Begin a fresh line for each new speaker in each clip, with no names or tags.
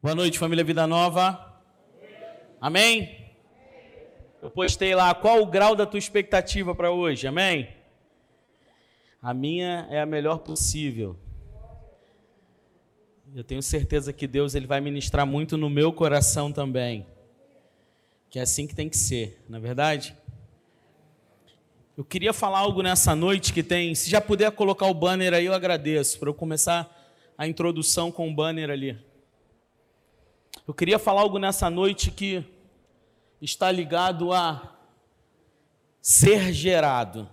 Boa noite, família Vida Nova. Amém? Eu postei lá qual o grau da tua expectativa para hoje, amém? A minha é a melhor possível. Eu tenho certeza que Deus ele vai ministrar muito no meu coração também. Que é assim que tem que ser, na é verdade? Eu queria falar algo nessa noite que tem. Se já puder colocar o banner aí, eu agradeço, para eu começar a introdução com o banner ali. Eu queria falar algo nessa noite que está ligado a ser gerado.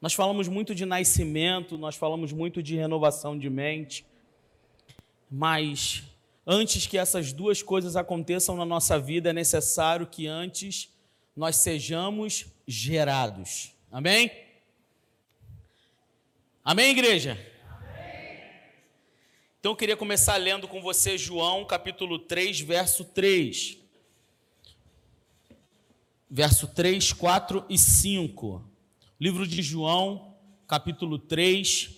Nós falamos muito de nascimento, nós falamos muito de renovação de mente, mas antes que essas duas coisas aconteçam na nossa vida, é necessário que antes nós sejamos gerados. Amém? Amém, igreja? Então eu queria começar lendo com você João capítulo 3, verso 3. Verso 3, 4 e 5. Livro de João, capítulo 3,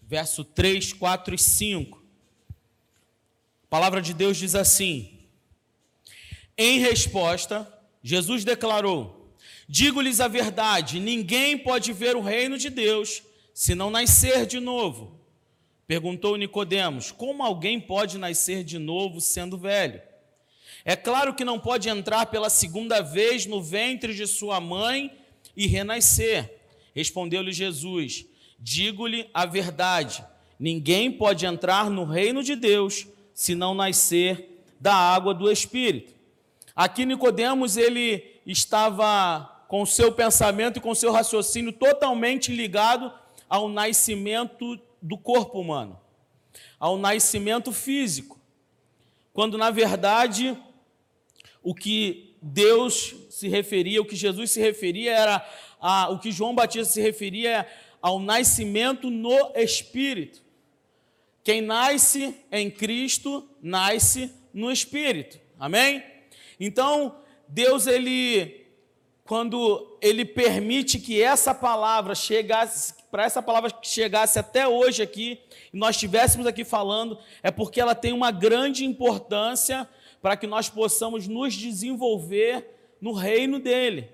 verso 3, 4 e 5. A palavra de Deus diz assim: Em resposta, Jesus declarou: Digo-lhes a verdade, ninguém pode ver o reino de Deus se não nascer de novo. Perguntou Nicodemos: Como alguém pode nascer de novo sendo velho? É claro que não pode entrar pela segunda vez no ventre de sua mãe e renascer. Respondeu-lhe Jesus: Digo-lhe a verdade: ninguém pode entrar no reino de Deus se não nascer da água do Espírito. Aqui Nicodemos ele estava com seu pensamento e com seu raciocínio totalmente ligado ao nascimento do corpo humano, ao nascimento físico, quando na verdade o que Deus se referia, o que Jesus se referia era a, o que João Batista se referia ao nascimento no Espírito. Quem nasce em Cristo nasce no Espírito. Amém? Então, Deus ele quando ele permite que essa palavra chegasse, para essa palavra chegasse até hoje aqui, e nós estivéssemos aqui falando, é porque ela tem uma grande importância para que nós possamos nos desenvolver no reino dele.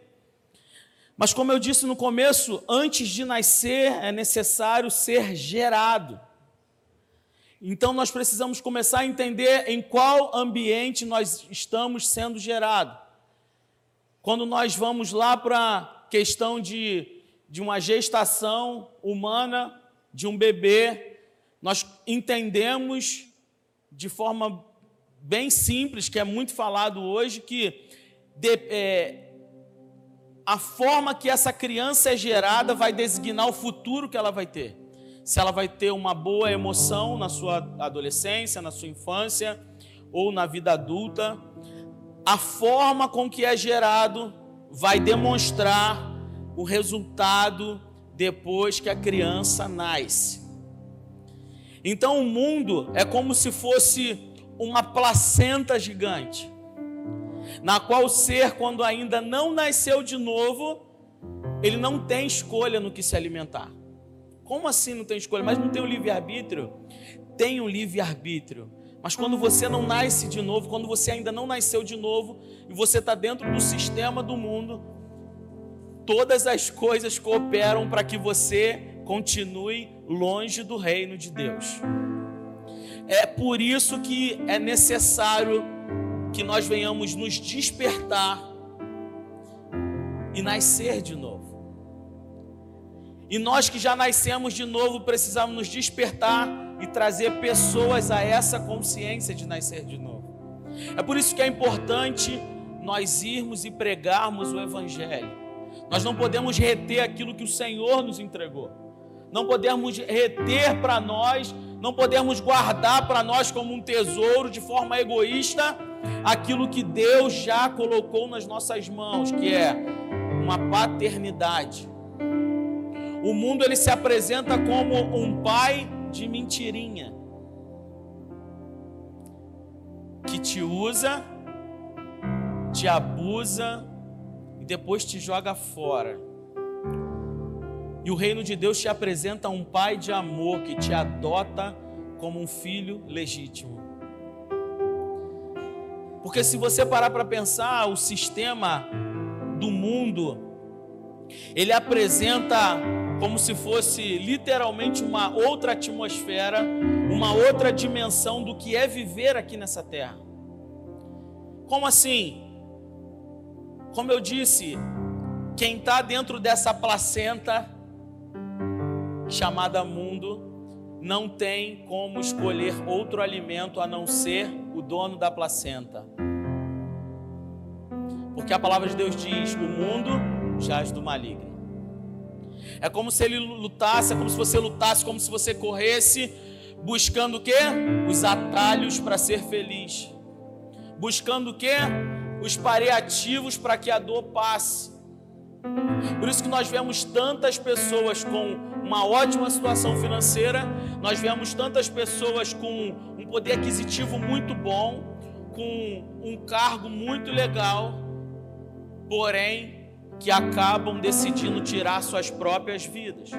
Mas como eu disse no começo, antes de nascer é necessário ser gerado. Então nós precisamos começar a entender em qual ambiente nós estamos sendo gerados. Quando nós vamos lá para a questão de, de uma gestação humana, de um bebê, nós entendemos de forma bem simples, que é muito falado hoje, que de, é, a forma que essa criança é gerada vai designar o futuro que ela vai ter. Se ela vai ter uma boa emoção na sua adolescência, na sua infância ou na vida adulta a forma com que é gerado vai demonstrar o resultado depois que a criança nasce. Então o mundo é como se fosse uma placenta gigante, na qual o ser, quando ainda não nasceu de novo, ele não tem escolha no que se alimentar. Como assim não tem escolha? Mas não tem o livre-arbítrio? Tem o livre-arbítrio. Mas quando você não nasce de novo, quando você ainda não nasceu de novo, e você está dentro do sistema do mundo, todas as coisas cooperam para que você continue longe do reino de Deus. É por isso que é necessário que nós venhamos nos despertar e nascer de novo. E nós que já nascemos de novo, precisamos nos despertar e trazer pessoas a essa consciência de nascer de novo. É por isso que é importante nós irmos e pregarmos o Evangelho. Nós não podemos reter aquilo que o Senhor nos entregou. Não podemos reter para nós, não podemos guardar para nós como um tesouro de forma egoísta aquilo que Deus já colocou nas nossas mãos, que é uma paternidade. O mundo ele se apresenta como um pai de mentirinha que te usa, te abusa e depois te joga fora. E o reino de Deus te apresenta um pai de amor que te adota como um filho legítimo. Porque se você parar para pensar, o sistema do mundo, ele apresenta como se fosse literalmente uma outra atmosfera, uma outra dimensão do que é viver aqui nessa terra. Como assim? Como eu disse, quem está dentro dessa placenta chamada mundo não tem como escolher outro alimento a não ser o dono da placenta. Porque a palavra de Deus diz: o mundo jaz do maligno. É como se ele lutasse, é como se você lutasse, como se você corresse, buscando o quê? Os atalhos para ser feliz. Buscando o quê? Os paliativos para que a dor passe. Por isso que nós vemos tantas pessoas com uma ótima situação financeira, nós vemos tantas pessoas com um poder aquisitivo muito bom, com um cargo muito legal, porém que acabam decidindo tirar suas próprias vidas.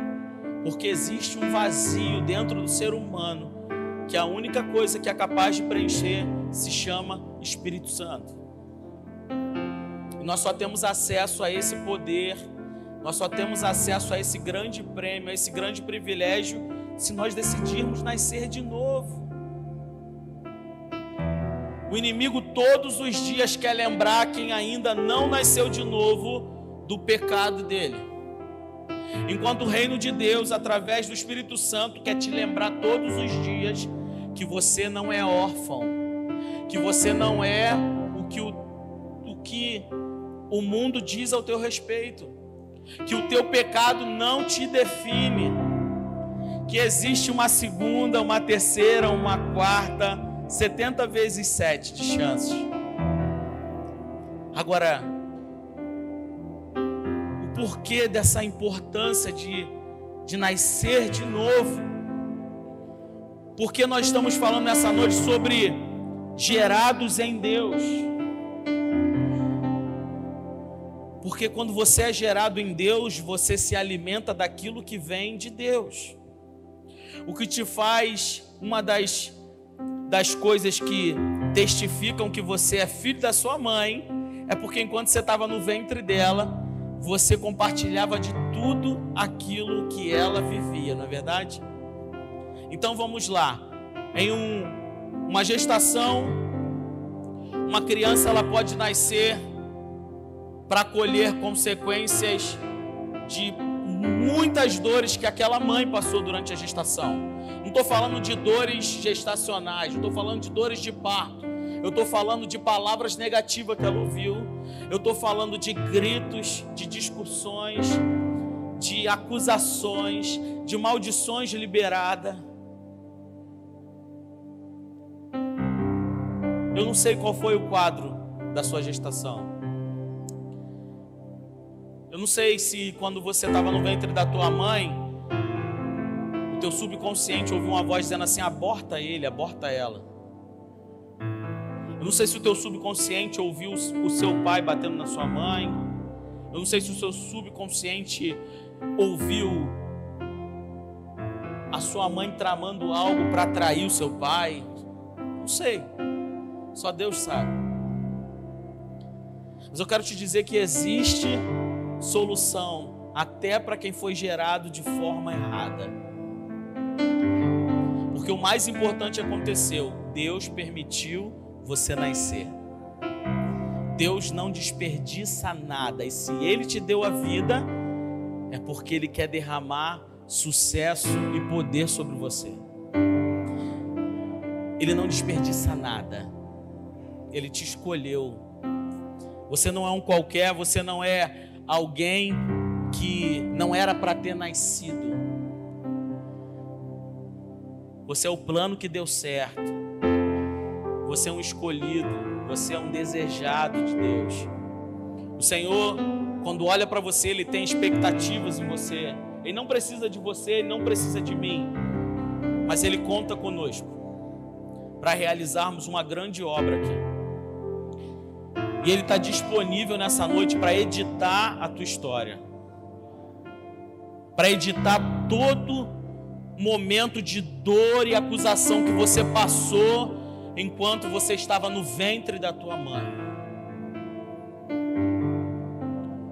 Porque existe um vazio dentro do ser humano que a única coisa que é capaz de preencher se chama Espírito Santo. E nós só temos acesso a esse poder nós só temos acesso a esse grande prêmio, a esse grande privilégio, se nós decidirmos nascer de novo. O inimigo todos os dias quer lembrar quem ainda não nasceu de novo do pecado dele. Enquanto o reino de Deus, através do Espírito Santo, quer te lembrar todos os dias que você não é órfão, que você não é o que o, o, que o mundo diz ao teu respeito que o teu pecado não te define, que existe uma segunda, uma terceira, uma quarta, 70 vezes 7 de chances. Agora, porquê dessa importância de, de nascer de novo? Porque nós estamos falando nessa noite sobre gerados em Deus. Porque quando você é gerado em Deus, você se alimenta daquilo que vem de Deus. O que te faz uma das, das coisas que testificam que você é filho da sua mãe é porque enquanto você estava no ventre dela, você compartilhava de tudo aquilo que ela vivia, não é verdade? Então vamos lá. Em um, uma gestação, uma criança ela pode nascer para colher consequências de muitas dores que aquela mãe passou durante a gestação. Não estou falando de dores gestacionais, não estou falando de dores de parto. Eu estou falando de palavras negativas que ela ouviu. Eu estou falando de gritos, de discussões, de acusações, de maldições liberadas. Eu não sei qual foi o quadro da sua gestação. Eu não sei se quando você estava no ventre da tua mãe, o teu subconsciente ouviu uma voz dizendo assim: aborta ele, aborta ela. Não sei se o teu subconsciente ouviu o seu pai batendo na sua mãe. Eu não sei se o seu subconsciente ouviu a sua mãe tramando algo para atrair o seu pai. Não sei. Só Deus sabe. Mas eu quero te dizer que existe solução até para quem foi gerado de forma errada. Porque o mais importante aconteceu: Deus permitiu você nascer. Deus não desperdiça nada, e se Ele te deu a vida, é porque Ele quer derramar sucesso e poder sobre você. Ele não desperdiça nada, Ele te escolheu. Você não é um qualquer, você não é alguém que não era para ter nascido. Você é o plano que deu certo. Você é um escolhido. Você é um desejado de Deus. O Senhor, quando olha para você, Ele tem expectativas em você. Ele não precisa de você, Ele não precisa de mim. Mas Ele conta conosco para realizarmos uma grande obra aqui. E Ele está disponível nessa noite para editar a tua história, para editar todo momento de dor e acusação que você passou enquanto você estava no ventre da tua mãe.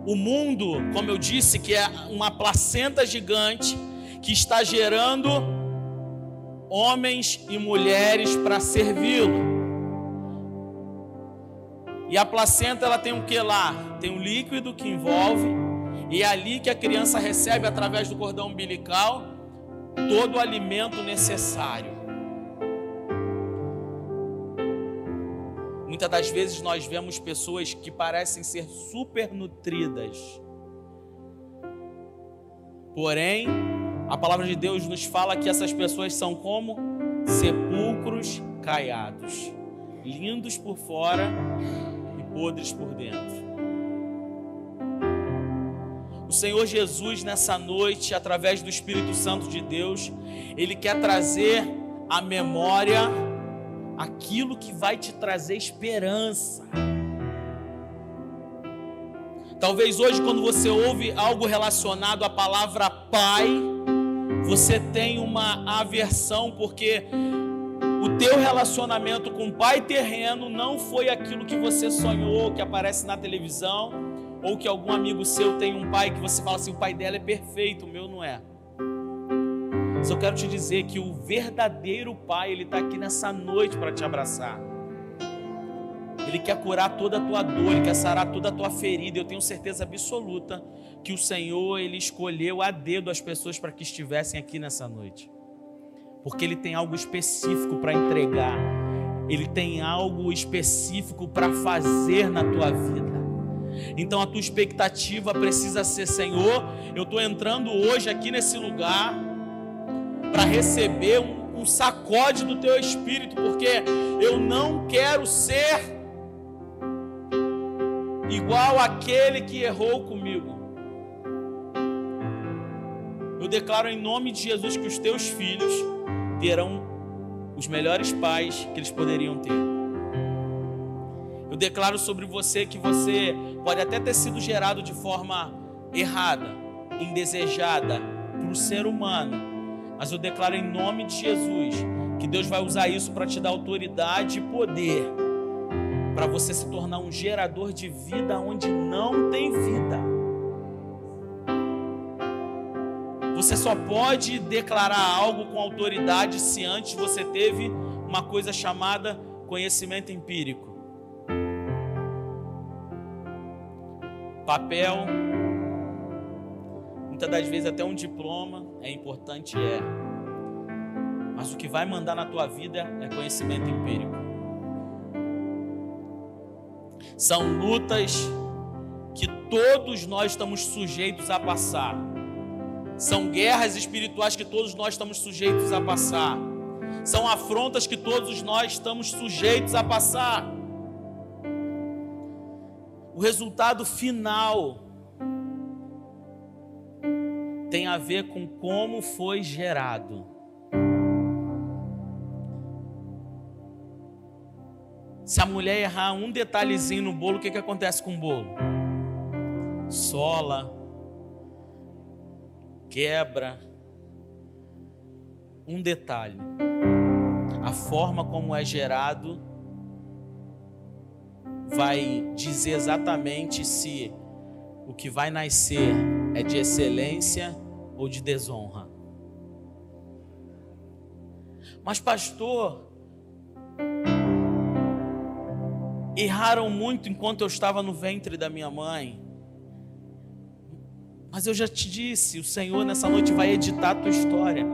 O mundo, como eu disse, que é uma placenta gigante que está gerando homens e mulheres para servi-lo. E a placenta ela tem o que lá? Tem um líquido que envolve e é ali que a criança recebe através do cordão umbilical todo o alimento necessário. Muitas das vezes nós vemos pessoas que parecem ser super nutridas. Porém, a palavra de Deus nos fala que essas pessoas são como sepulcros caiados, lindos por fora e podres por dentro. O Senhor Jesus, nessa noite, através do Espírito Santo de Deus, Ele quer trazer à memória aquilo que vai te trazer esperança. Talvez hoje, quando você ouve algo relacionado à palavra Pai, você tenha uma aversão, porque o teu relacionamento com o Pai terreno não foi aquilo que você sonhou, que aparece na televisão, ou que algum amigo seu tem um pai que você fala assim: o pai dela é perfeito, o meu não é. Mas eu quero te dizer que o verdadeiro pai, ele está aqui nessa noite para te abraçar. Ele quer curar toda a tua dor, ele quer sarar toda a tua ferida. Eu tenho certeza absoluta que o Senhor, ele escolheu a dedo as pessoas para que estivessem aqui nessa noite. Porque ele tem algo específico para entregar. Ele tem algo específico para fazer na tua vida. Então a tua expectativa precisa ser, Senhor, eu estou entrando hoje aqui nesse lugar para receber um, um sacode do teu espírito, porque eu não quero ser igual aquele que errou comigo. Eu declaro em nome de Jesus que os teus filhos terão os melhores pais que eles poderiam ter. Eu declaro sobre você que você pode até ter sido gerado de forma errada, indesejada para o ser humano, mas eu declaro em nome de Jesus que Deus vai usar isso para te dar autoridade e poder para você se tornar um gerador de vida onde não tem vida. Você só pode declarar algo com autoridade se antes você teve uma coisa chamada conhecimento empírico. papel, muitas das vezes até um diploma é importante, é. Mas o que vai mandar na tua vida é conhecimento empírico. São lutas que todos nós estamos sujeitos a passar. São guerras espirituais que todos nós estamos sujeitos a passar. São afrontas que todos nós estamos sujeitos a passar o resultado final tem a ver com como foi gerado. Se a mulher errar um detalhezinho no bolo, o que, que acontece com o bolo? Sola, quebra. Um detalhe: a forma como é gerado vai dizer exatamente se o que vai nascer é de excelência ou de desonra. Mas, pastor, erraram muito enquanto eu estava no ventre da minha mãe. Mas eu já te disse, o Senhor nessa noite vai editar a tua história.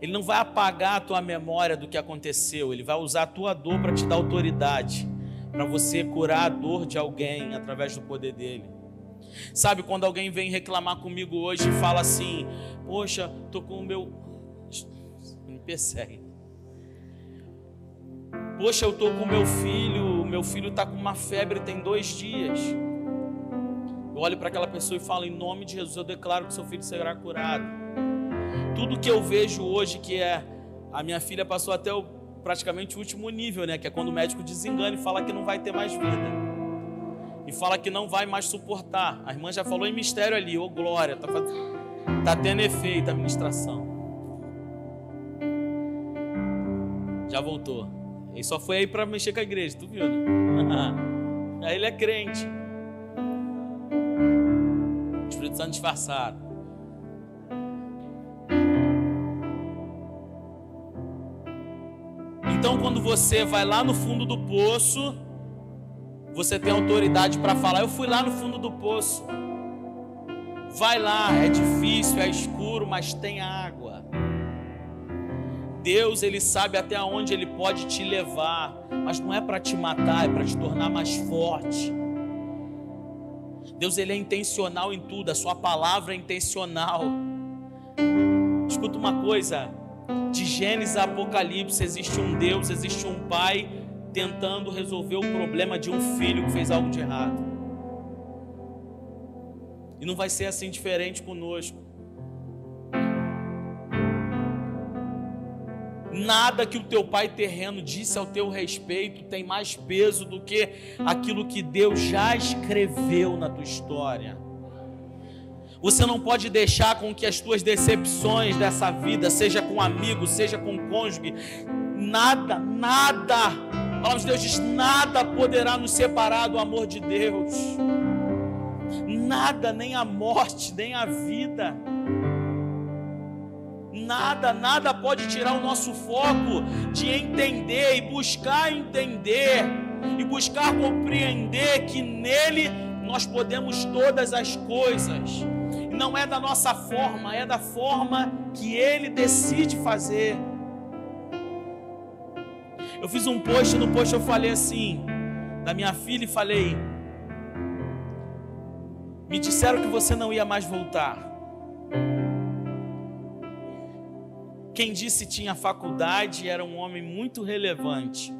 Ele não vai apagar a tua memória do que aconteceu, ele vai usar a tua dor para te dar autoridade, para você curar a dor de alguém através do poder dele. Sabe quando alguém vem reclamar comigo hoje e fala assim: "Poxa, tô com o meu me persegue. Poxa, eu tô com o meu filho, meu filho está com uma febre tem dois dias. Eu olho para aquela pessoa e falo: em nome de Jesus, eu declaro que seu filho será curado. Tudo que eu vejo hoje que é a minha filha passou até o praticamente o último nível, né, que é quando o médico desengana e fala que não vai ter mais vida. E fala que não vai mais suportar. A irmã já falou em mistério ali, ô oh, glória, tá, tá tendo efeito a ministração. Já voltou. Ele só foi aí para mexer com a igreja, tu viu, né? aí ele é crente. Espírito Santo disfarçado. Então, quando você vai lá no fundo do poço, você tem autoridade para falar. Eu fui lá no fundo do poço. Vai lá, é difícil, é escuro, mas tem água. Deus, ele sabe até onde ele pode te levar, mas não é para te matar, é para te tornar mais forte. Deus, ele é intencional em tudo, a sua palavra é intencional. Escuta uma coisa, de Gênesis a Apocalipse existe um Deus, existe um pai tentando resolver o problema de um filho que fez algo de errado. E não vai ser assim diferente conosco. Nada que o teu pai terreno disse ao teu respeito tem mais peso do que aquilo que Deus já escreveu na tua história. Você não pode deixar com que as tuas decepções dessa vida, seja com amigo, seja com cônjuge, nada, nada, palavra de Deus diz: nada poderá nos separar do amor de Deus. Nada, nem a morte, nem a vida. Nada, nada pode tirar o nosso foco de entender e buscar entender e buscar compreender que nele nós podemos todas as coisas. Não é da nossa forma, é da forma que ele decide fazer. Eu fiz um post, no post eu falei assim, da minha filha e falei: Me disseram que você não ia mais voltar. Quem disse tinha faculdade era um homem muito relevante,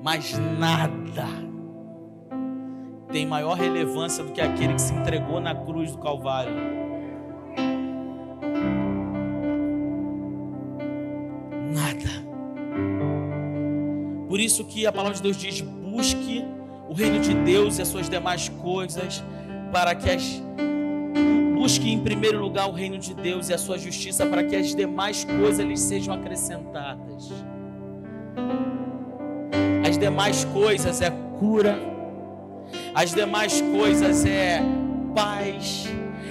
mas nada tem maior relevância do que aquele que se entregou na cruz do Calvário. Por isso que a palavra de Deus diz: busque o reino de Deus e as suas demais coisas, para que as Busque em primeiro lugar o reino de Deus e a sua justiça para que as demais coisas lhes sejam acrescentadas. As demais coisas é cura, as demais coisas é paz,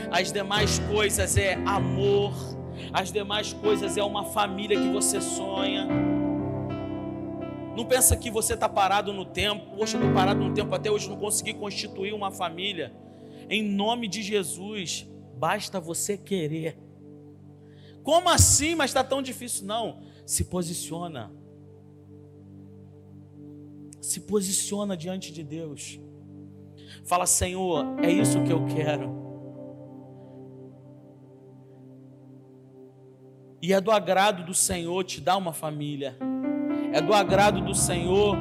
as demais coisas é amor, as demais coisas é uma família que você sonha. Não pensa que você está parado no tempo, poxa, estou parado no tempo até hoje, não consegui constituir uma família. Em nome de Jesus, basta você querer. Como assim? Mas está tão difícil? Não. Se posiciona. Se posiciona diante de Deus. Fala, Senhor, é isso que eu quero. E é do agrado do Senhor te dar uma família. É do agrado do Senhor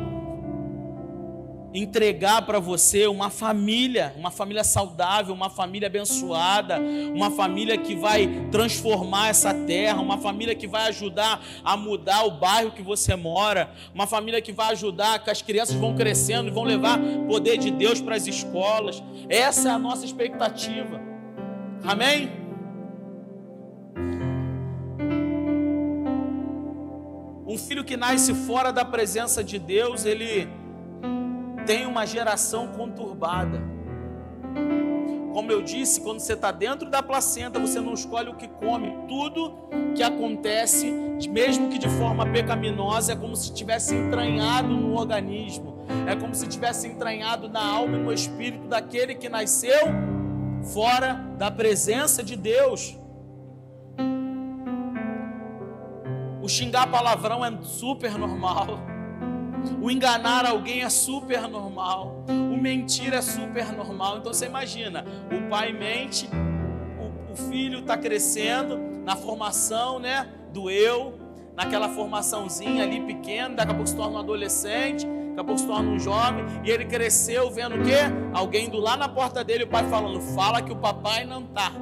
entregar para você uma família, uma família saudável, uma família abençoada, uma família que vai transformar essa terra, uma família que vai ajudar a mudar o bairro que você mora, uma família que vai ajudar que as crianças vão crescendo e vão levar poder de Deus para as escolas. Essa é a nossa expectativa. Amém? Um filho que nasce fora da presença de Deus, ele tem uma geração conturbada. Como eu disse, quando você está dentro da placenta, você não escolhe o que come. Tudo que acontece, mesmo que de forma pecaminosa, é como se tivesse entranhado no organismo. É como se tivesse entranhado na alma e no espírito daquele que nasceu fora da presença de Deus. O xingar palavrão é super normal. O enganar alguém é super normal. O mentir é super normal. Então você imagina, o pai mente, o, o filho está crescendo na formação né, do eu, naquela formaçãozinha ali pequena, daqui a pouco se torna um adolescente, daqui a pouco se torna um jovem, e ele cresceu vendo o quê? Alguém indo lá na porta dele, o pai falando, fala que o papai não está.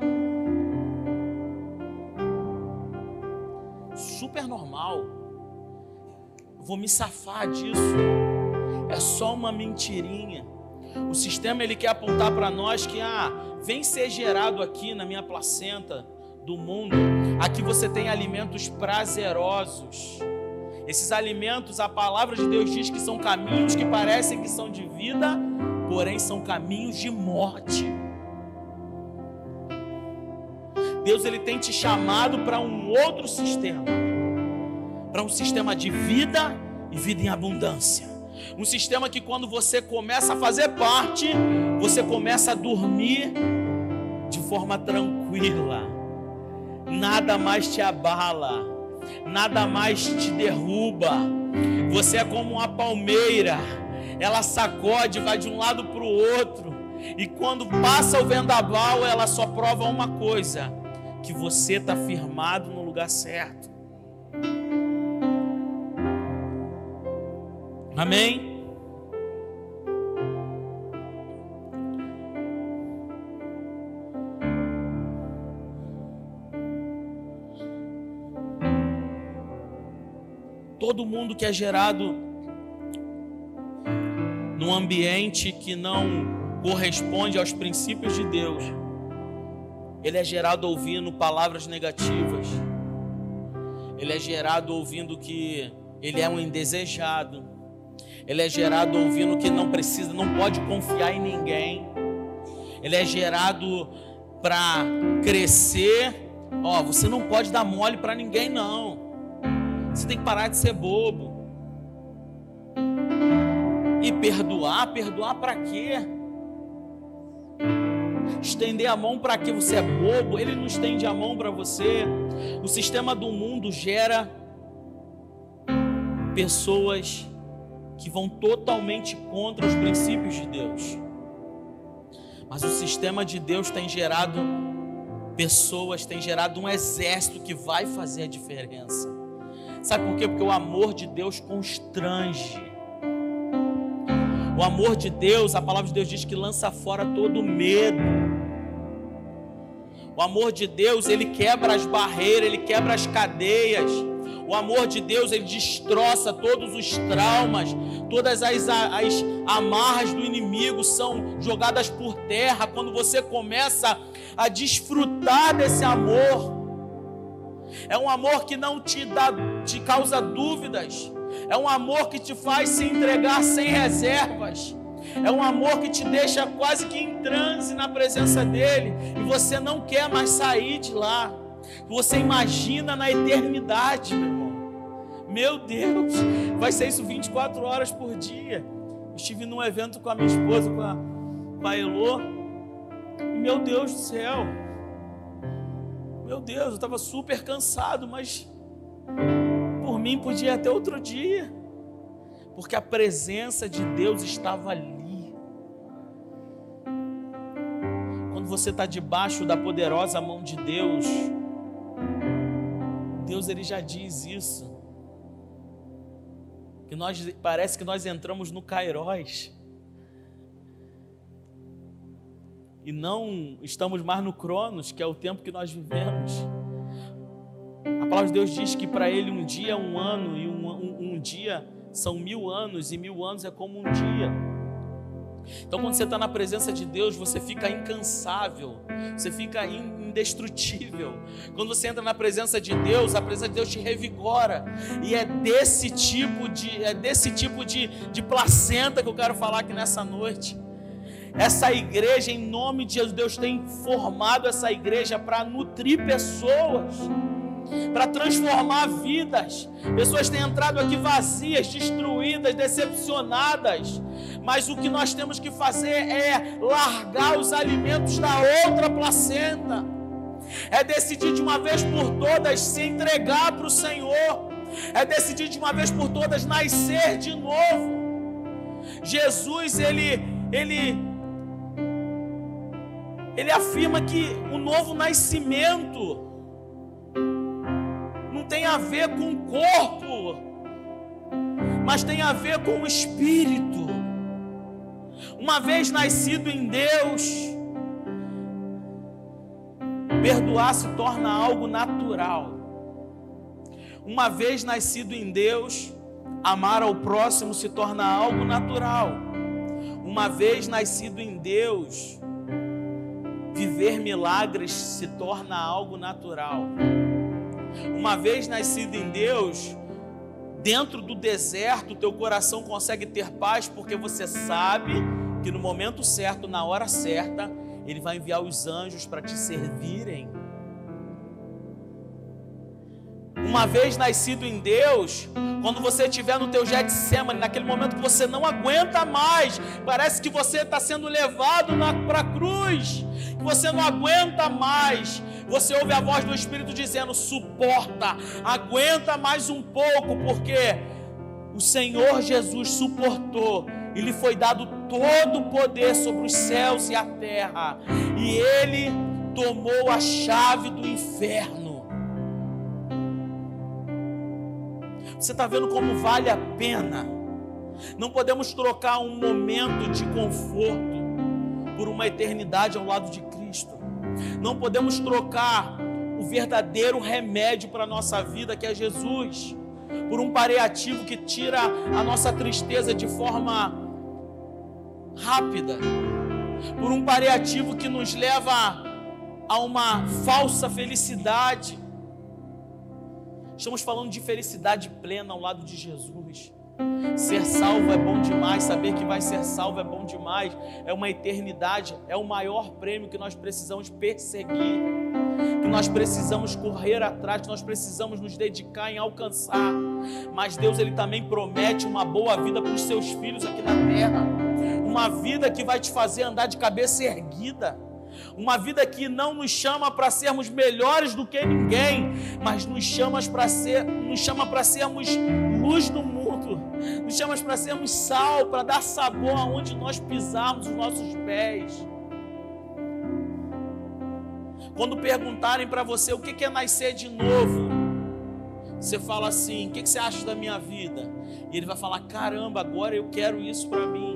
Super normal vou me safar disso. É só uma mentirinha. O sistema ele quer apontar para nós que ah, vem ser gerado aqui na minha placenta do mundo. Aqui você tem alimentos prazerosos. Esses alimentos, a palavra de Deus diz que são caminhos que parecem que são de vida, porém são caminhos de morte. Deus ele tem te chamado para um outro sistema, para um sistema de vida e vida em abundância. Um sistema que quando você começa a fazer parte, você começa a dormir de forma tranquila. Nada mais te abala, nada mais te derruba. Você é como uma palmeira, ela sacode, vai de um lado para o outro. E quando passa o vendaval, ela só prova uma coisa: que você está firmado no lugar certo. Amém? Todo mundo que é gerado num ambiente que não corresponde aos princípios de Deus, ele é gerado ouvindo palavras negativas, ele é gerado ouvindo que ele é um indesejado, ele é gerado ouvindo que não precisa, não pode confiar em ninguém. Ele é gerado para crescer. Ó, você não pode dar mole para ninguém não. Você tem que parar de ser bobo. E perdoar, perdoar para quê? Estender a mão para que você é bobo, ele não estende a mão para você. O sistema do mundo gera pessoas que vão totalmente contra os princípios de Deus. Mas o sistema de Deus tem gerado pessoas, tem gerado um exército que vai fazer a diferença. Sabe por quê? Porque o amor de Deus constrange. O amor de Deus, a palavra de Deus diz que lança fora todo medo. O amor de Deus, ele quebra as barreiras, ele quebra as cadeias. O amor de Deus, ele destroça todos os traumas, todas as, as amarras do inimigo são jogadas por terra quando você começa a desfrutar desse amor. É um amor que não te dá, te causa dúvidas. É um amor que te faz se entregar sem reservas. É um amor que te deixa quase que em transe na presença dele e você não quer mais sair de lá. Você imagina na eternidade, meu irmão. Meu Deus, vai ser isso 24 horas por dia. Estive num evento com a minha esposa, com a, com a Elô. E meu Deus do céu. Meu Deus, eu estava super cansado, mas por mim podia até outro dia. Porque a presença de Deus estava ali. Você está debaixo da poderosa mão de Deus, Deus ele já diz isso. Que nós parece que nós entramos no Cairóis. E não estamos mais no Cronos, que é o tempo que nós vivemos. A palavra de Deus diz que para ele um dia é um ano, e um, um, um dia são mil anos, e mil anos é como um dia. Então, quando você está na presença de Deus, você fica incansável, você fica indestrutível. Quando você entra na presença de Deus, a presença de Deus te revigora. E é desse tipo de, é desse tipo de, de placenta que eu quero falar aqui nessa noite. Essa igreja, em nome de Jesus, Deus tem formado essa igreja para nutrir pessoas para transformar vidas. Pessoas têm entrado aqui vazias, destruídas, decepcionadas. Mas o que nós temos que fazer é largar os alimentos da outra placenta. É decidir de uma vez por todas se entregar para o Senhor. É decidir de uma vez por todas nascer de novo. Jesus, ele, ele, ele afirma que o novo nascimento tem a ver com o corpo, mas tem a ver com o espírito. Uma vez nascido em Deus, perdoar se torna algo natural. Uma vez nascido em Deus, amar ao próximo se torna algo natural. Uma vez nascido em Deus, viver milagres se torna algo natural. Uma vez nascido em Deus, dentro do deserto, teu coração consegue ter paz porque você sabe que no momento certo, na hora certa, ele vai enviar os anjos para te servirem. Uma vez nascido em Deus, quando você estiver no teu Getsemane, naquele momento que você não aguenta mais, parece que você está sendo levado para a cruz, que você não aguenta mais, você ouve a voz do Espírito dizendo: suporta, aguenta mais um pouco, porque o Senhor Jesus suportou e lhe foi dado todo o poder sobre os céus e a terra, e ele tomou a chave do inferno. Você está vendo como vale a pena? Não podemos trocar um momento de conforto por uma eternidade ao lado de Cristo. Não podemos trocar o verdadeiro remédio para a nossa vida, que é Jesus, por um paliativo que tira a nossa tristeza de forma rápida, por um paliativo que nos leva a uma falsa felicidade. Estamos falando de felicidade plena ao lado de Jesus. Ser salvo é bom demais, saber que vai ser salvo é bom demais, é uma eternidade, é o maior prêmio que nós precisamos perseguir, que nós precisamos correr atrás, que nós precisamos nos dedicar em alcançar. Mas Deus ele também promete uma boa vida para os seus filhos aqui na terra, uma vida que vai te fazer andar de cabeça erguida. Uma vida que não nos chama para sermos melhores do que ninguém, mas nos chama para ser, nos chama para sermos luz do mundo. Nos chama para sermos sal, para dar sabor aonde nós pisarmos os nossos pés. Quando perguntarem para você o que é nascer de novo, você fala assim: o que você acha da minha vida? E ele vai falar: caramba, agora eu quero isso para mim.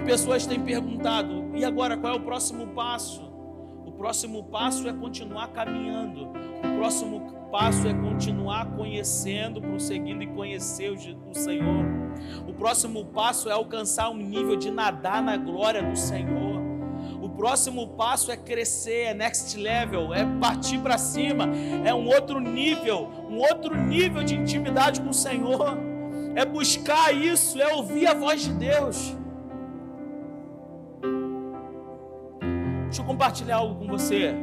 Que pessoas têm perguntado: e agora qual é o próximo passo? O próximo passo é continuar caminhando. O próximo passo é continuar conhecendo, prosseguindo e conhecer o Senhor. O próximo passo é alcançar um nível de nadar na glória do Senhor. O próximo passo é crescer, é next level, é partir para cima, é um outro nível, um outro nível de intimidade com o Senhor. É buscar isso, é ouvir a voz de Deus. Deixa eu compartilhar algo com você.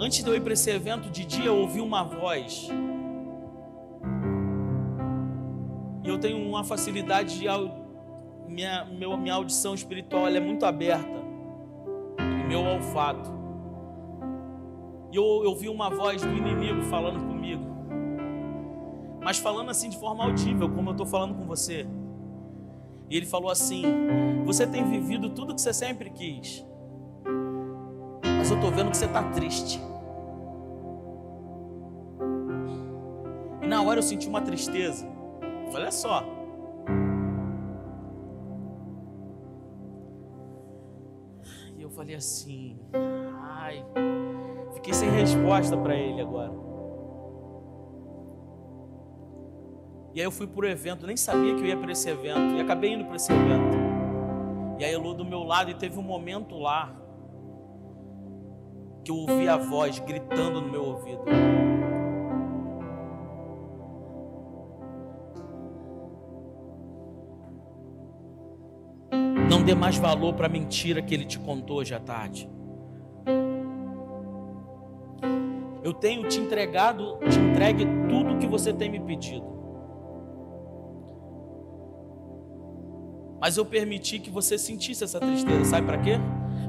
Antes de eu ir para esse evento, de dia eu ouvi uma voz. E eu tenho uma facilidade de minha, minha audição espiritual é muito aberta. E meu olfato. E eu ouvi uma voz do inimigo falando comigo. Mas falando assim de forma audível, como eu estou falando com você. E ele falou assim: Você tem vivido tudo que você sempre quis, mas eu estou vendo que você está triste. E na hora eu senti uma tristeza. Olha só. E eu falei assim: Ai, fiquei sem resposta para ele agora. E aí eu fui para o evento, nem sabia que eu ia para esse evento, e acabei indo para esse evento. E aí Elô do meu lado, e teve um momento lá que eu ouvi a voz gritando no meu ouvido. Não dê mais valor para a mentira que ele te contou hoje à tarde. Eu tenho te entregado, te entregue tudo o que você tem me pedido. Mas eu permiti que você sentisse essa tristeza, sabe para quê?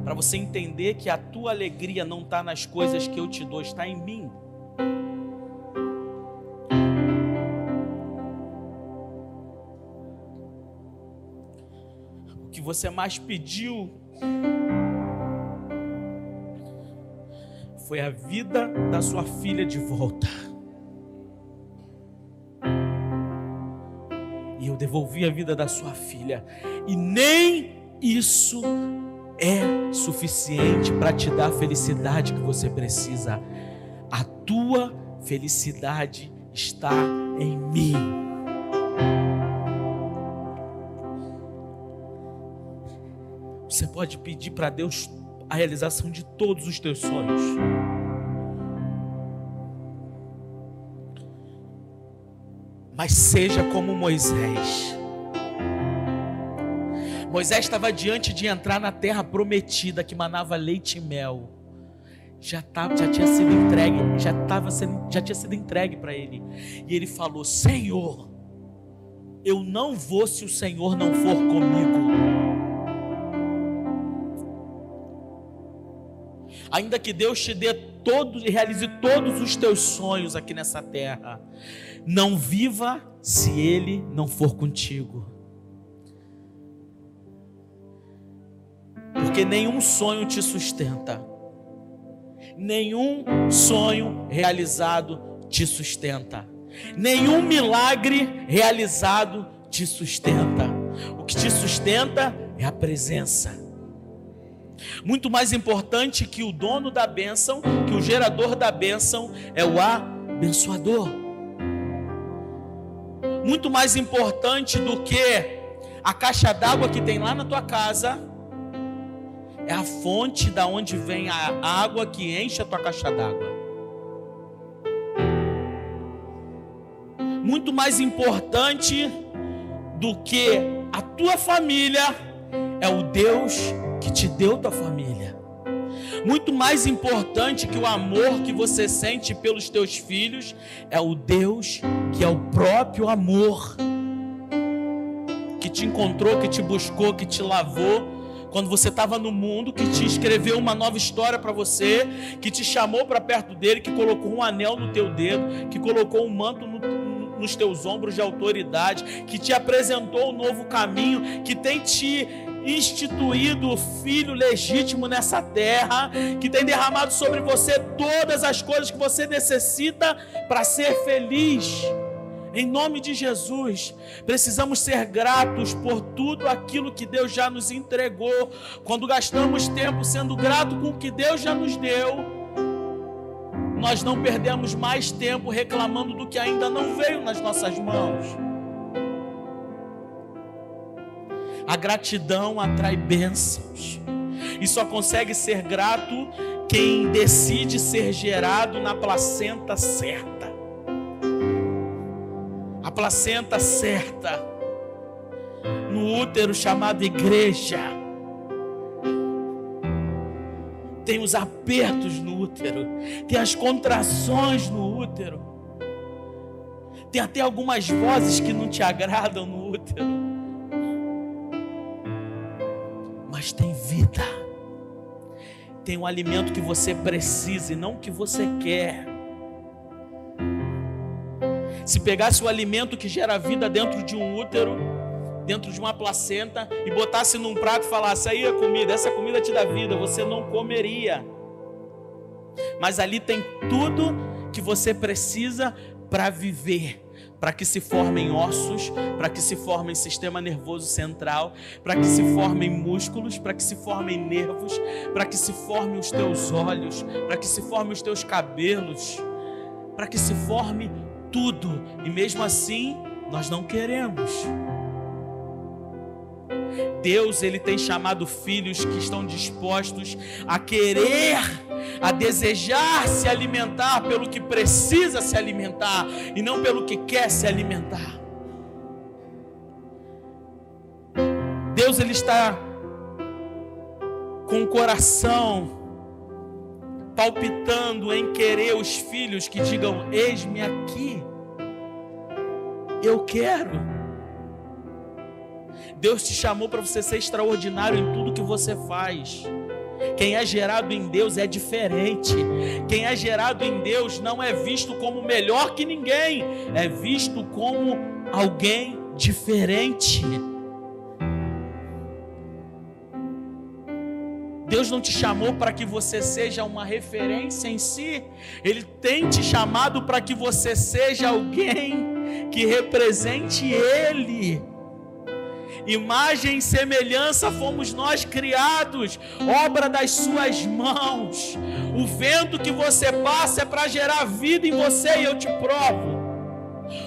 Para você entender que a tua alegria não está nas coisas que eu te dou, está em mim. O que você mais pediu foi a vida da sua filha de volta. Devolvi a vida da sua filha. E nem isso é suficiente para te dar a felicidade que você precisa. A tua felicidade está em mim. Você pode pedir para Deus a realização de todos os teus sonhos. Mas seja como Moisés. Moisés estava diante de entrar na terra prometida que manava leite e mel. Já, tava, já tinha sido entregue, já, tava sendo, já tinha sido entregue para ele. E ele falou: Senhor, eu não vou se o Senhor não for comigo. Ainda que Deus te dê todos e realize todos os teus sonhos aqui nessa terra, não viva se Ele não for contigo. Porque nenhum sonho te sustenta. Nenhum sonho realizado te sustenta. Nenhum milagre realizado te sustenta. O que te sustenta é a presença. Muito mais importante que o dono da bênção, que o gerador da bênção, é o abençoador. Muito mais importante do que a caixa d'água que tem lá na tua casa, é a fonte da onde vem a água que enche a tua caixa d'água. Muito mais importante do que a tua família é o Deus que te deu tua família. Muito mais importante que o amor que você sente pelos teus filhos é o Deus que é o próprio amor que te encontrou, que te buscou, que te lavou quando você estava no mundo, que te escreveu uma nova história para você, que te chamou para perto dele, que colocou um anel no teu dedo, que colocou um manto no, nos teus ombros de autoridade, que te apresentou um novo caminho, que tem te instituído o filho legítimo nessa terra, que tem derramado sobre você todas as coisas que você necessita para ser feliz. Em nome de Jesus, precisamos ser gratos por tudo aquilo que Deus já nos entregou. Quando gastamos tempo sendo grato com o que Deus já nos deu, nós não perdemos mais tempo reclamando do que ainda não veio nas nossas mãos. A gratidão atrai bênçãos. E só consegue ser grato quem decide ser gerado na placenta certa. A placenta certa, no útero chamado igreja. Tem os apertos no útero, tem as contrações no útero, tem até algumas vozes que não te agradam no útero, mas tem vida, tem o alimento que você precisa e não o que você quer. Se pegasse o alimento que gera vida dentro de um útero, dentro de uma placenta, e botasse num prato e falasse: aí a comida, essa comida te dá vida, você não comeria. Mas ali tem tudo que você precisa para viver para que se formem ossos, para que se formem sistema nervoso central, para que se formem músculos, para que se formem nervos, para que se formem os teus olhos, para que se formem os teus cabelos, para que se forme tudo e mesmo assim nós não queremos. Deus, ele tem chamado filhos que estão dispostos a querer, a desejar se alimentar pelo que precisa se alimentar e não pelo que quer se alimentar. Deus ele está com o coração palpitando em querer os filhos que digam: Eis-me aqui, eu quero. Deus te chamou para você ser extraordinário em tudo que você faz. Quem é gerado em Deus é diferente. Quem é gerado em Deus não é visto como melhor que ninguém, é visto como alguém diferente. Deus não te chamou para que você seja uma referência em si, Ele tem te chamado para que você seja alguém que represente Ele. Imagem e semelhança fomos nós criados, obra das Suas mãos. O vento que você passa é para gerar vida em você, e eu te provo.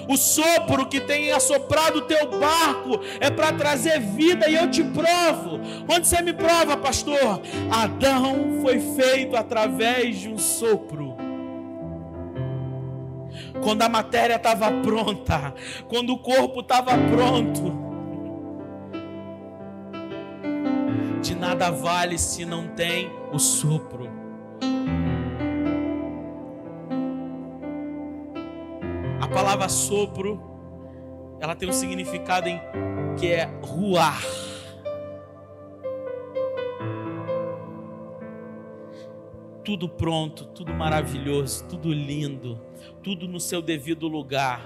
O sopro que tem assoprado o teu barco é para trazer vida e eu te provo. Onde você me prova, pastor? Adão foi feito através de um sopro. quando a matéria estava pronta, quando o corpo estava pronto. De nada vale se não tem o sopro. A palavra sopro, ela tem um significado em que é ruar. Tudo pronto, tudo maravilhoso, tudo lindo, tudo no seu devido lugar,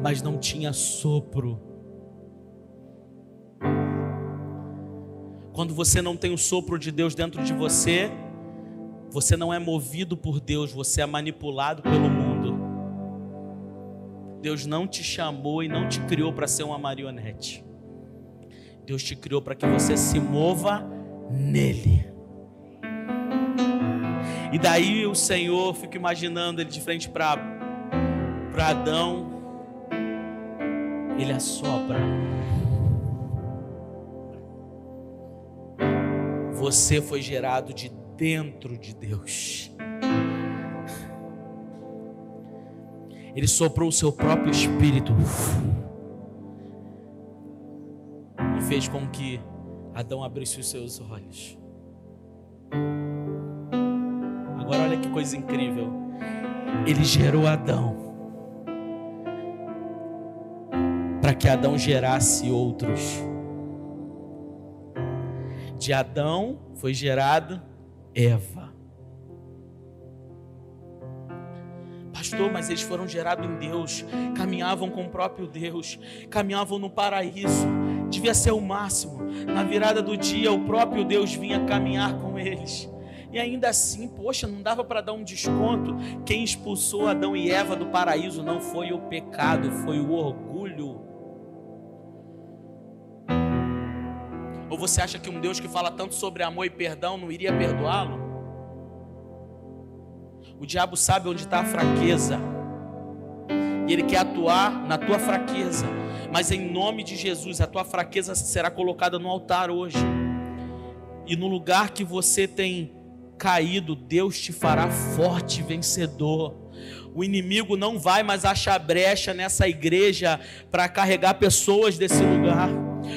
mas não tinha sopro. Quando você não tem o sopro de Deus dentro de você, você não é movido por Deus, você é manipulado pelo mundo. Deus não te chamou e não te criou para ser uma marionete. Deus te criou para que você se mova nele. E daí o Senhor, fico imaginando ele de frente para Adão, ele assopra. Você foi gerado de dentro de Deus. Ele soprou o seu próprio espírito e fez com que Adão abrisse os seus olhos. Agora olha que coisa incrível. Ele gerou Adão para que Adão gerasse outros. De Adão foi gerado Eva. Pastor, mas eles foram gerados em Deus, caminhavam com o próprio Deus, caminhavam no paraíso, devia ser o máximo. Na virada do dia, o próprio Deus vinha caminhar com eles. E ainda assim, poxa, não dava para dar um desconto. Quem expulsou Adão e Eva do paraíso não foi o pecado, foi o orgulho. Ou você acha que um Deus que fala tanto sobre amor e perdão não iria perdoá-lo? O diabo sabe onde está a fraqueza. E ele quer atuar na tua fraqueza. Mas em nome de Jesus, a tua fraqueza será colocada no altar hoje. E no lugar que você tem caído, Deus te fará forte vencedor. O inimigo não vai mais achar brecha nessa igreja para carregar pessoas desse lugar.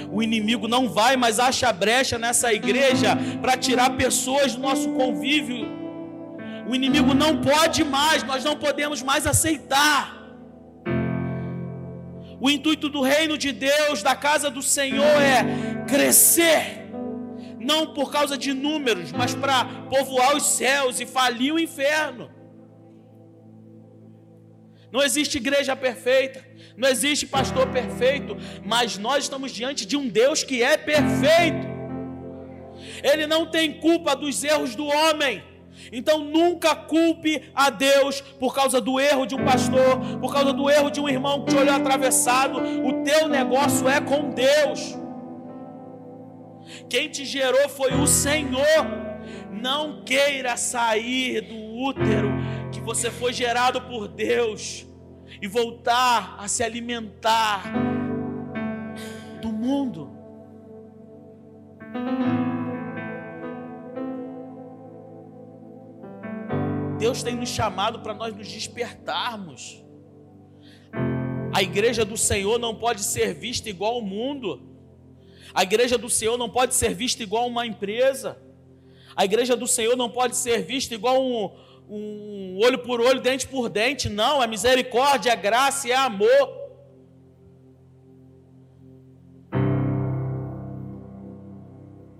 O inimigo não vai mais achar brecha nessa igreja para tirar pessoas do nosso convívio. O inimigo não pode mais, nós não podemos mais aceitar. O intuito do reino de Deus, da casa do Senhor, é crescer não por causa de números, mas para povoar os céus e falir o inferno. Não existe igreja perfeita, não existe pastor perfeito, mas nós estamos diante de um Deus que é perfeito. Ele não tem culpa dos erros do homem. Então nunca culpe a Deus por causa do erro de um pastor, por causa do erro de um irmão que te olhou atravessado. O teu negócio é com Deus. Quem te gerou foi o Senhor. Não queira sair do útero você foi gerado por Deus e voltar a se alimentar do mundo. Deus tem nos chamado para nós nos despertarmos. A igreja do Senhor não pode ser vista igual ao mundo. A igreja do Senhor não pode ser vista igual uma empresa. A igreja do Senhor não pode ser vista igual um, um olho por olho, dente por dente. Não, é misericórdia, é graça é amor.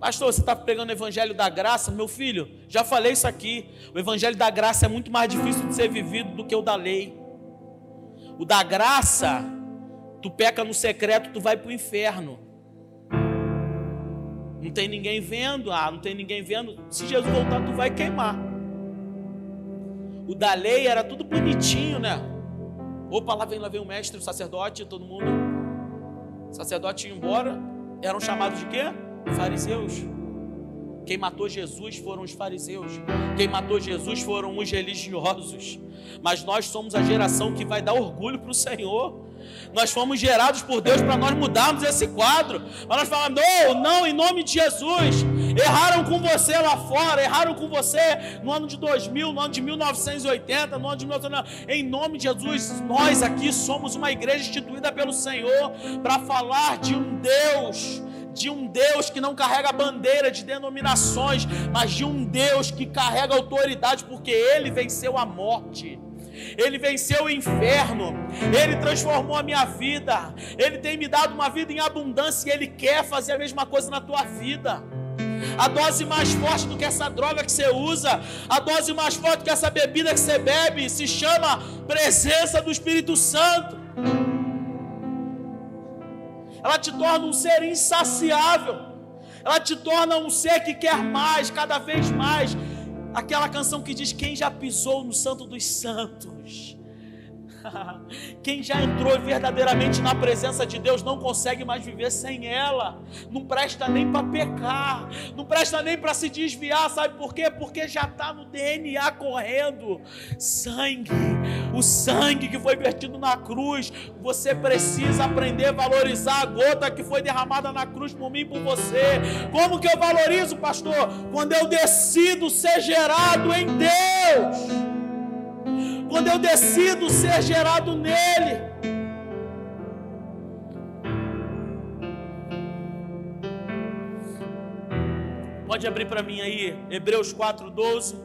Pastor, você está pregando o evangelho da graça? Meu filho, já falei isso aqui. O evangelho da graça é muito mais difícil de ser vivido do que o da lei. O da graça, tu peca no secreto, tu vai para o inferno. Não tem ninguém vendo, ah, não tem ninguém vendo. Se Jesus voltar, tu vai queimar. O da lei era tudo bonitinho, né? Opa, lá vem, lá vem o mestre, o sacerdote, todo mundo. O sacerdote ia embora. Eram chamados de quê? Fariseus. Quem matou Jesus foram os fariseus. Quem matou Jesus foram os religiosos. Mas nós somos a geração que vai dar orgulho para o Senhor Nós fomos gerados por Deus para nós mudarmos esse quadro. Mas nós falamos, não, não, em nome de Jesus. Erraram com você lá fora, erraram com você no ano de 2000, no ano de 1980, no ano de 1980. Em nome de Jesus, nós aqui somos uma igreja instituída pelo Senhor para falar de um Deus de um Deus que não carrega bandeira de denominações, mas de um Deus que carrega autoridade, porque ele venceu a morte. Ele venceu o inferno, Ele transformou a minha vida, Ele tem me dado uma vida em abundância e Ele quer fazer a mesma coisa na tua vida. A dose mais forte do que essa droga que você usa, a dose mais forte do que essa bebida que você bebe, se chama presença do Espírito Santo ela te torna um ser insaciável, ela te torna um ser que quer mais, cada vez mais. Aquela canção que diz: Quem já pisou no Santo dos Santos? Quem já entrou verdadeiramente na presença de Deus não consegue mais viver sem ela. Não presta nem para pecar, não presta nem para se desviar, sabe por quê? Porque já está no DNA correndo sangue, o sangue que foi vertido na cruz. Você precisa aprender a valorizar a gota que foi derramada na cruz por mim por você. Como que eu valorizo, pastor? Quando eu decido ser gerado em Deus quando eu decido ser gerado nele. Pode abrir para mim aí, Hebreus 4,12.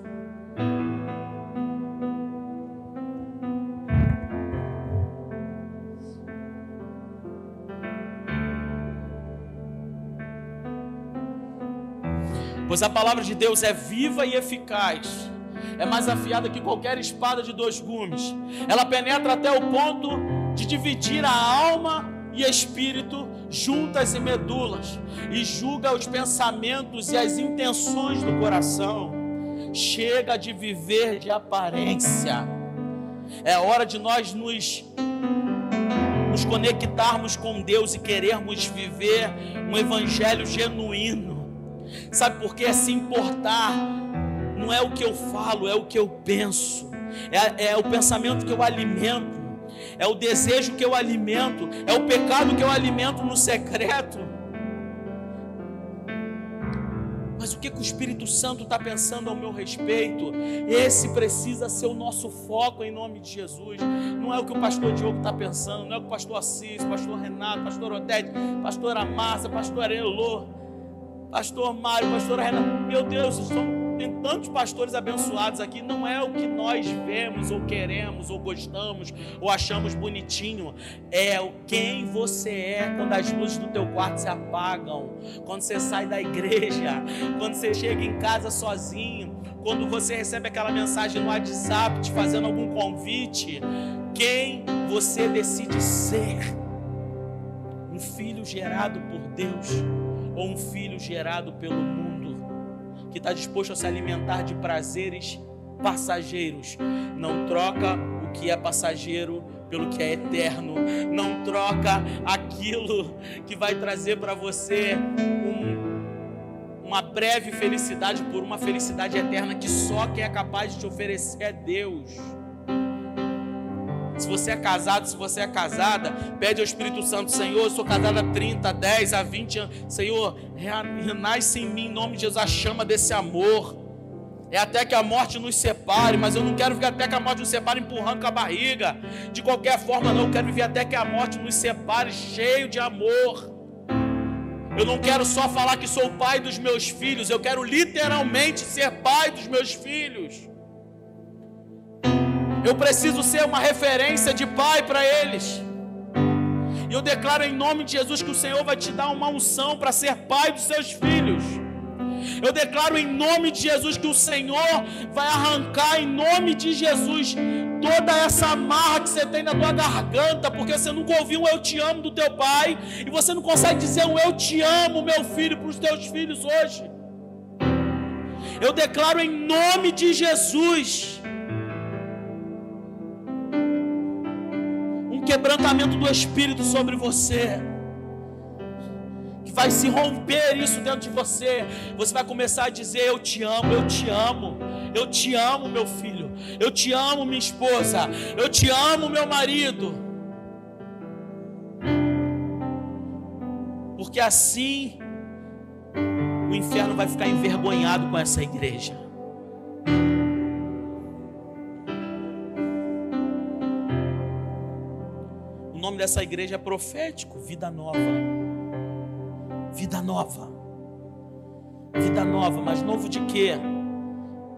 Pois a palavra de Deus é viva e eficaz é mais afiada que qualquer espada de dois gumes. Ela penetra até o ponto de dividir a alma e espírito, juntas e medulas, e julga os pensamentos e as intenções do coração. Chega de viver de aparência. É hora de nós nos nos conectarmos com Deus e querermos viver um evangelho genuíno. Sabe por que é se importar não é o que eu falo, é o que eu penso, é, é o pensamento que eu alimento, é o desejo que eu alimento, é o pecado que eu alimento no secreto. Mas o que, que o Espírito Santo está pensando ao meu respeito? Esse precisa ser o nosso foco em nome de Jesus. Não é o que o pastor Diogo está pensando, não é o que o pastor Assis, pastor Renato, pastor Odete, pastora Márcia, pastor Elô, pastor Mário, pastor Renato. Meu Deus, são tem tantos pastores abençoados aqui, não é o que nós vemos, ou queremos, ou gostamos, ou achamos bonitinho. É o quem você é quando as luzes do teu quarto se apagam, quando você sai da igreja, quando você chega em casa sozinho, quando você recebe aquela mensagem no WhatsApp te fazendo algum convite. Quem você decide ser? Um filho gerado por Deus ou um filho gerado pelo mundo? Que está disposto a se alimentar de prazeres passageiros. Não troca o que é passageiro pelo que é eterno. Não troca aquilo que vai trazer para você um, uma breve felicidade por uma felicidade eterna que só quem é capaz de te oferecer é Deus. Se você é casado, se você é casada, pede ao Espírito Santo, Senhor, eu sou casada há 30, 10, a 20 anos. Senhor, renasce em mim, em nome de Jesus, a chama desse amor. É até que a morte nos separe, mas eu não quero ficar até que a morte nos separe empurrando com a barriga. De qualquer forma, não, eu quero viver até que a morte nos separe cheio de amor. Eu não quero só falar que sou pai dos meus filhos, eu quero literalmente ser pai dos meus filhos. Eu preciso ser uma referência de pai para eles. E eu declaro em nome de Jesus que o Senhor vai te dar uma unção para ser pai dos seus filhos. Eu declaro em nome de Jesus que o Senhor vai arrancar em nome de Jesus toda essa amarra que você tem na tua garganta, porque você nunca ouviu um eu te amo do teu pai, e você não consegue dizer um eu te amo, meu filho, para os teus filhos hoje. Eu declaro em nome de Jesus quebrantamento do Espírito sobre você. Que vai se romper isso dentro de você. Você vai começar a dizer: Eu te amo, eu te amo. Eu te amo, meu filho. Eu te amo, minha esposa. Eu te amo, meu marido. Porque assim o inferno vai ficar envergonhado com essa igreja. Nome dessa igreja é profético, Vida Nova. Vida Nova. Vida nova, mas novo de quê?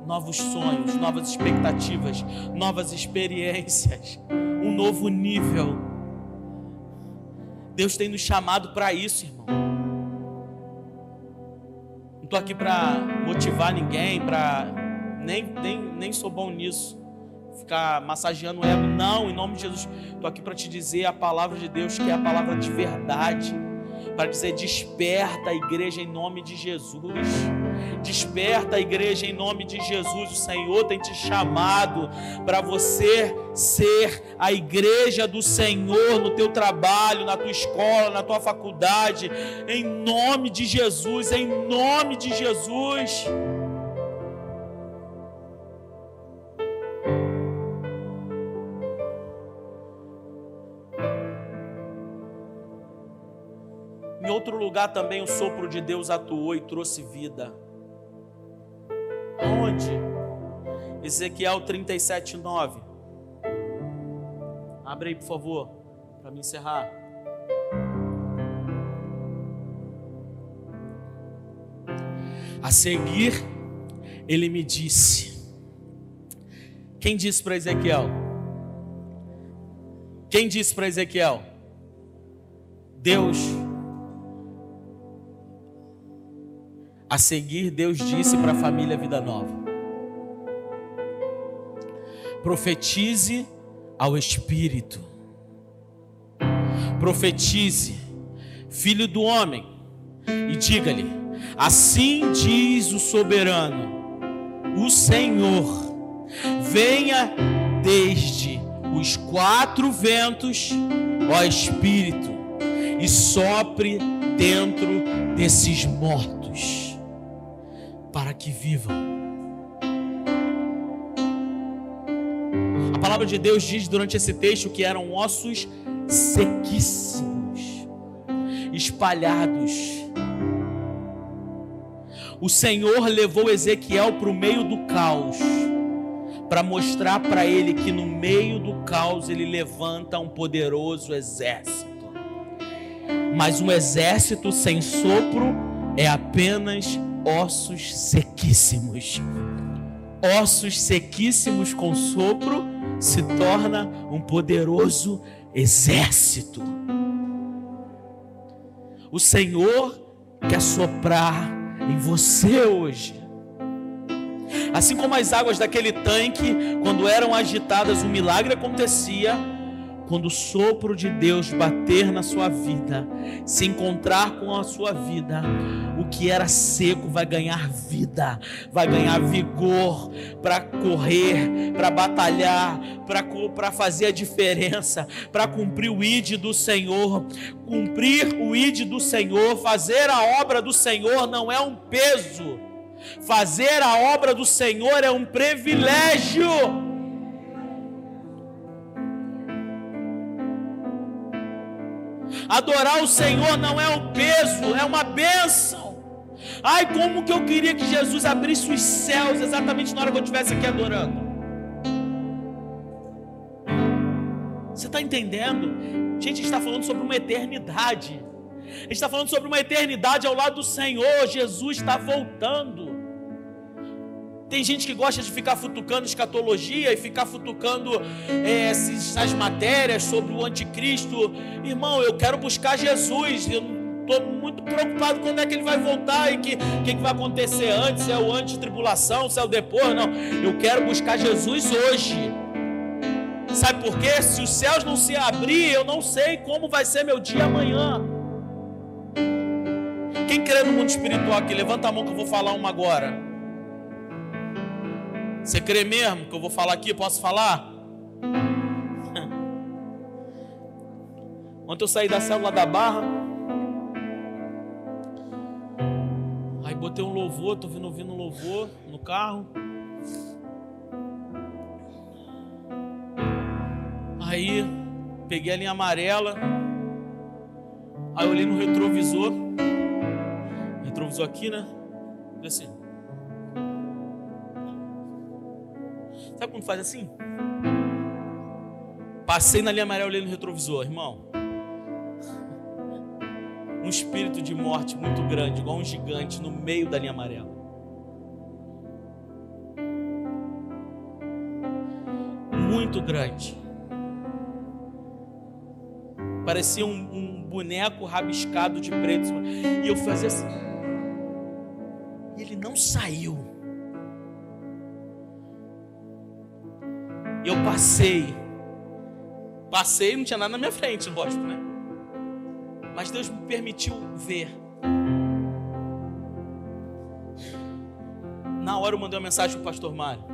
Novos sonhos, novas expectativas, novas experiências, um novo nível. Deus tem nos chamado para isso, irmão. Não estou aqui para motivar ninguém, para nem, nem, nem sou bom nisso. Ficar massageando o ego. Não, em nome de Jesus. Estou aqui para te dizer a palavra de Deus, que é a palavra de verdade para dizer: desperta a igreja em nome de Jesus. Desperta a igreja em nome de Jesus. O Senhor tem te chamado para você ser a igreja do Senhor no teu trabalho, na tua escola, na tua faculdade. Em nome de Jesus, em nome de Jesus. Outro lugar também o sopro de Deus atuou e trouxe vida. Onde? Ezequiel 37, 9. Abre aí, por favor, para me encerrar. A seguir, ele me disse: Quem disse para Ezequiel? Quem disse para Ezequiel? Deus A seguir, Deus disse para a família Vida Nova: profetize ao Espírito, profetize, filho do homem, e diga-lhe: assim diz o soberano, o Senhor, venha desde os quatro ventos, ó Espírito, e sopre dentro desses mortos que vivam. A palavra de Deus diz durante esse texto que eram ossos sequíssimos, espalhados. O Senhor levou Ezequiel para o meio do caos, para mostrar para ele que no meio do caos ele levanta um poderoso exército. Mas um exército sem sopro é apenas ossos sequíssimos. Ossos sequíssimos com sopro se torna um poderoso exército. O Senhor quer soprar em você hoje. Assim como as águas daquele tanque, quando eram agitadas, um milagre acontecia quando o sopro de Deus bater na sua vida, se encontrar com a sua vida, o que era seco vai ganhar vida, vai ganhar vigor para correr, para batalhar, para fazer a diferença, para cumprir o ID do Senhor. Cumprir o ID do Senhor, fazer a obra do Senhor não é um peso, fazer a obra do Senhor é um privilégio. Adorar o Senhor não é um peso, é uma bênção. Ai, como que eu queria que Jesus abrisse os céus exatamente na hora que eu estivesse aqui adorando. Você está entendendo? Gente, a gente está falando sobre uma eternidade. A gente está falando sobre uma eternidade ao lado do Senhor. Jesus está voltando. Tem gente que gosta de ficar futucando escatologia e ficar futucando é, essas matérias sobre o anticristo. Irmão, eu quero buscar Jesus. Eu estou muito preocupado quando é que ele vai voltar e que o que, que, vai acontecer antes, se é o antes-tribulação, se é o depois. Não, eu quero buscar Jesus hoje. Sabe por quê? Se os céus não se abrir, eu não sei como vai ser meu dia amanhã. Quem crê no mundo espiritual aqui, levanta a mão que eu vou falar uma agora. Você crê mesmo que eu vou falar aqui? Posso falar? Ontem eu saí da célula da barra. Aí botei um louvor, tô vindo ouvindo um louvor no carro. Aí peguei a linha amarela. Aí olhei no retrovisor, retrovisor aqui, né? E assim. Sabe quando faz assim? Passei na linha amarela, olhei no retrovisor, irmão. Um espírito de morte muito grande, igual um gigante, no meio da linha amarela. Muito grande. Parecia um, um boneco rabiscado de preto. E eu fazia assim. E ele não saiu. E eu passei. Passei, não tinha nada na minha frente, lógico, né? Mas Deus me permitiu ver. Na hora eu mandei uma mensagem para o pastor Mário.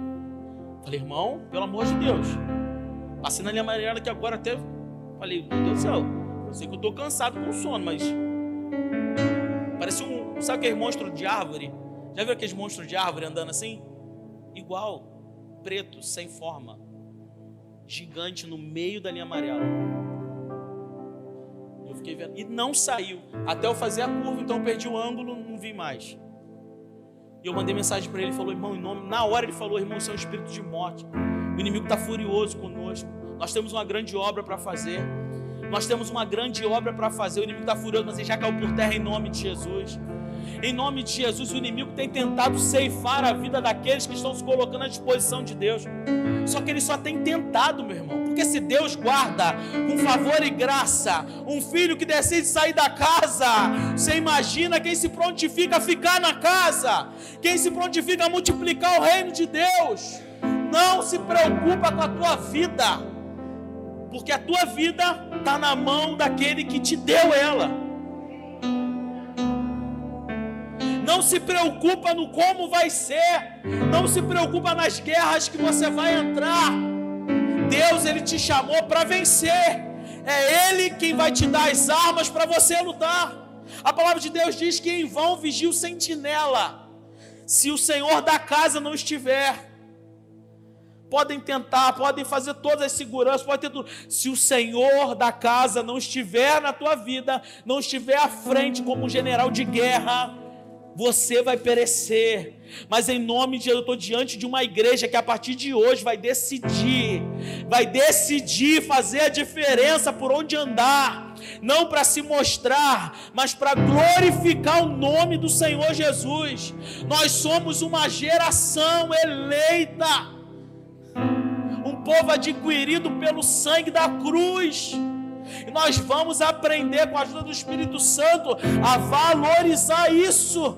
Falei, irmão, pelo amor de Deus. Passei na linha amarela que agora até Falei, meu Deus do céu, eu sei que eu estou cansado com sono, mas. Parece um. Sabe aquele monstro de árvore? Já viu aqueles monstros de árvore andando assim? Igual, preto, sem forma. Gigante no meio da linha amarela. Eu fiquei vendo. E não saiu. Até eu fazer a curva, então eu perdi o ângulo, não vi mais. E eu mandei mensagem para ele, ele falou, irmão, em nome. Na hora ele falou, irmão, você é um espírito de morte. O inimigo está furioso conosco. Nós temos uma grande obra para fazer. Nós temos uma grande obra para fazer. O inimigo está furioso, mas ele já caiu por terra em nome de Jesus. Em nome de Jesus, o inimigo tem tentado ceifar a vida daqueles que estão se colocando à disposição de Deus. Só que ele só tem tentado, meu irmão. Porque se Deus guarda com favor e graça um filho que decide sair da casa, você imagina quem se prontifica a ficar na casa, quem se prontifica a multiplicar o reino de Deus. Não se preocupa com a tua vida porque a tua vida está na mão daquele que te deu ela. Não se preocupa no como vai ser, não se preocupa nas guerras que você vai entrar. Deus ele te chamou para vencer. É ele quem vai te dar as armas para você lutar. A palavra de Deus diz que em vão vigia o sentinela, se o Senhor da casa não estiver podem tentar, podem fazer todas as seguranças, pode ter tudo. Se o Senhor da casa não estiver na tua vida, não estiver à frente como um general de guerra, você vai perecer. Mas em nome de Jesus, eu estou diante de uma igreja que a partir de hoje vai decidir, vai decidir fazer a diferença por onde andar, não para se mostrar, mas para glorificar o nome do Senhor Jesus. Nós somos uma geração eleita povo adquirido pelo sangue da cruz. E nós vamos aprender com a ajuda do Espírito Santo a valorizar isso.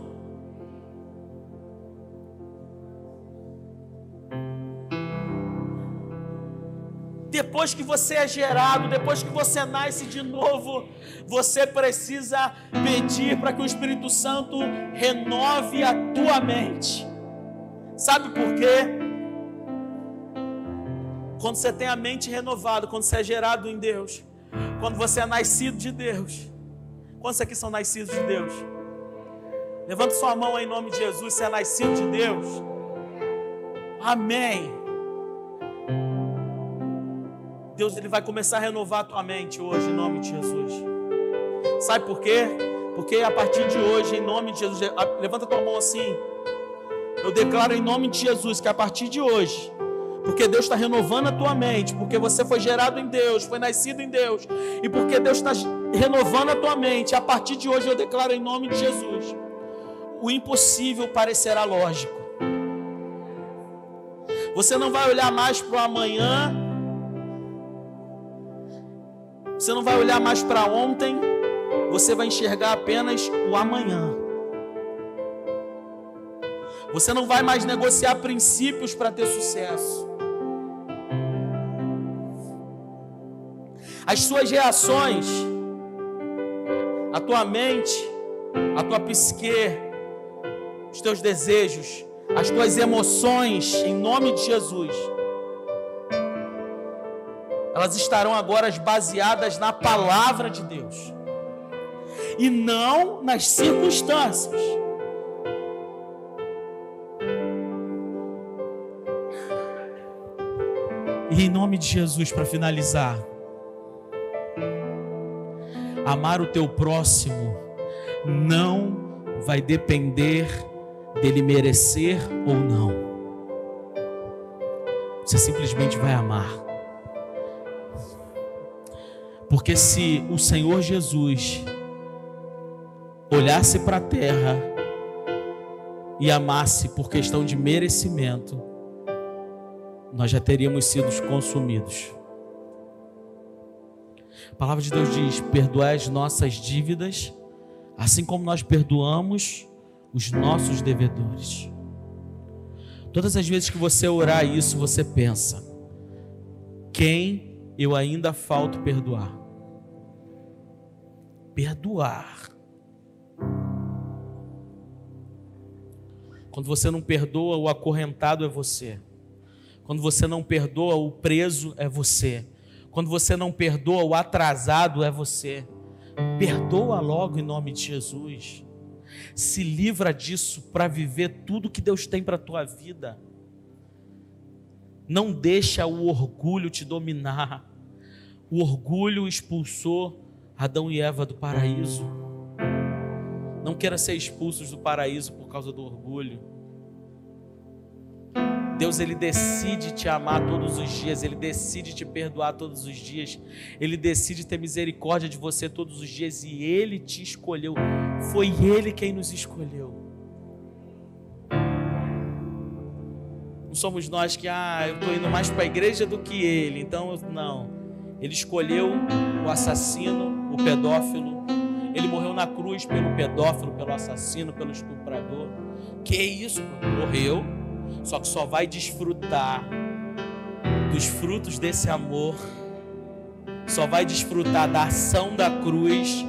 Depois que você é gerado, depois que você nasce de novo, você precisa pedir para que o Espírito Santo renove a tua mente. Sabe por quê? quando você tem a mente renovada, quando você é gerado em Deus, quando você é nascido de Deus. Quantos aqui são nascidos de Deus? Levanta sua mão em nome de Jesus, você é nascido de Deus. Amém. Deus ele vai começar a renovar a tua mente hoje em nome de Jesus. Sabe por quê? Porque a partir de hoje, em nome de Jesus, levanta tua mão assim. Eu declaro em nome de Jesus que a partir de hoje porque Deus está renovando a tua mente, porque você foi gerado em Deus, foi nascido em Deus, e porque Deus está renovando a tua mente, a partir de hoje eu declaro em nome de Jesus: o impossível parecerá lógico. Você não vai olhar mais para o amanhã, você não vai olhar mais para ontem, você vai enxergar apenas o amanhã. Você não vai mais negociar princípios para ter sucesso. as suas reações, a tua mente, a tua psique, os teus desejos, as tuas emoções, em nome de Jesus, elas estarão agora baseadas na palavra de Deus e não nas circunstâncias. E em nome de Jesus, para finalizar, Amar o teu próximo não vai depender dele merecer ou não. Você simplesmente vai amar. Porque se o Senhor Jesus olhasse para a terra e amasse por questão de merecimento, nós já teríamos sido consumidos. A palavra de Deus diz: perdoai as nossas dívidas, assim como nós perdoamos os nossos devedores. Todas as vezes que você orar isso, você pensa: quem eu ainda falto perdoar? Perdoar. Quando você não perdoa, o acorrentado é você. Quando você não perdoa, o preso é você. Quando você não perdoa, o atrasado é você. Perdoa logo em nome de Jesus. Se livra disso para viver tudo que Deus tem para a tua vida. Não deixa o orgulho te dominar. O orgulho expulsou Adão e Eva do paraíso. Não queira ser expulsos do paraíso por causa do orgulho. Deus ele decide te amar todos os dias, ele decide te perdoar todos os dias, ele decide ter misericórdia de você todos os dias e ele te escolheu. Foi ele quem nos escolheu. Não somos nós que, ah, eu estou indo mais para a igreja do que ele, então não. Ele escolheu o assassino, o pedófilo. Ele morreu na cruz pelo pedófilo, pelo assassino, pelo estuprador. Que isso? Morreu só que só vai desfrutar dos frutos desse amor, só vai desfrutar da ação da cruz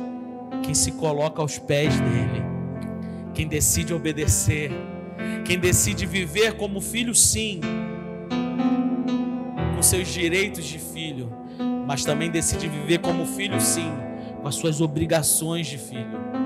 quem se coloca aos pés dele, quem decide obedecer, quem decide viver como filho, sim, com seus direitos de filho, mas também decide viver como filho, sim, com as suas obrigações de filho.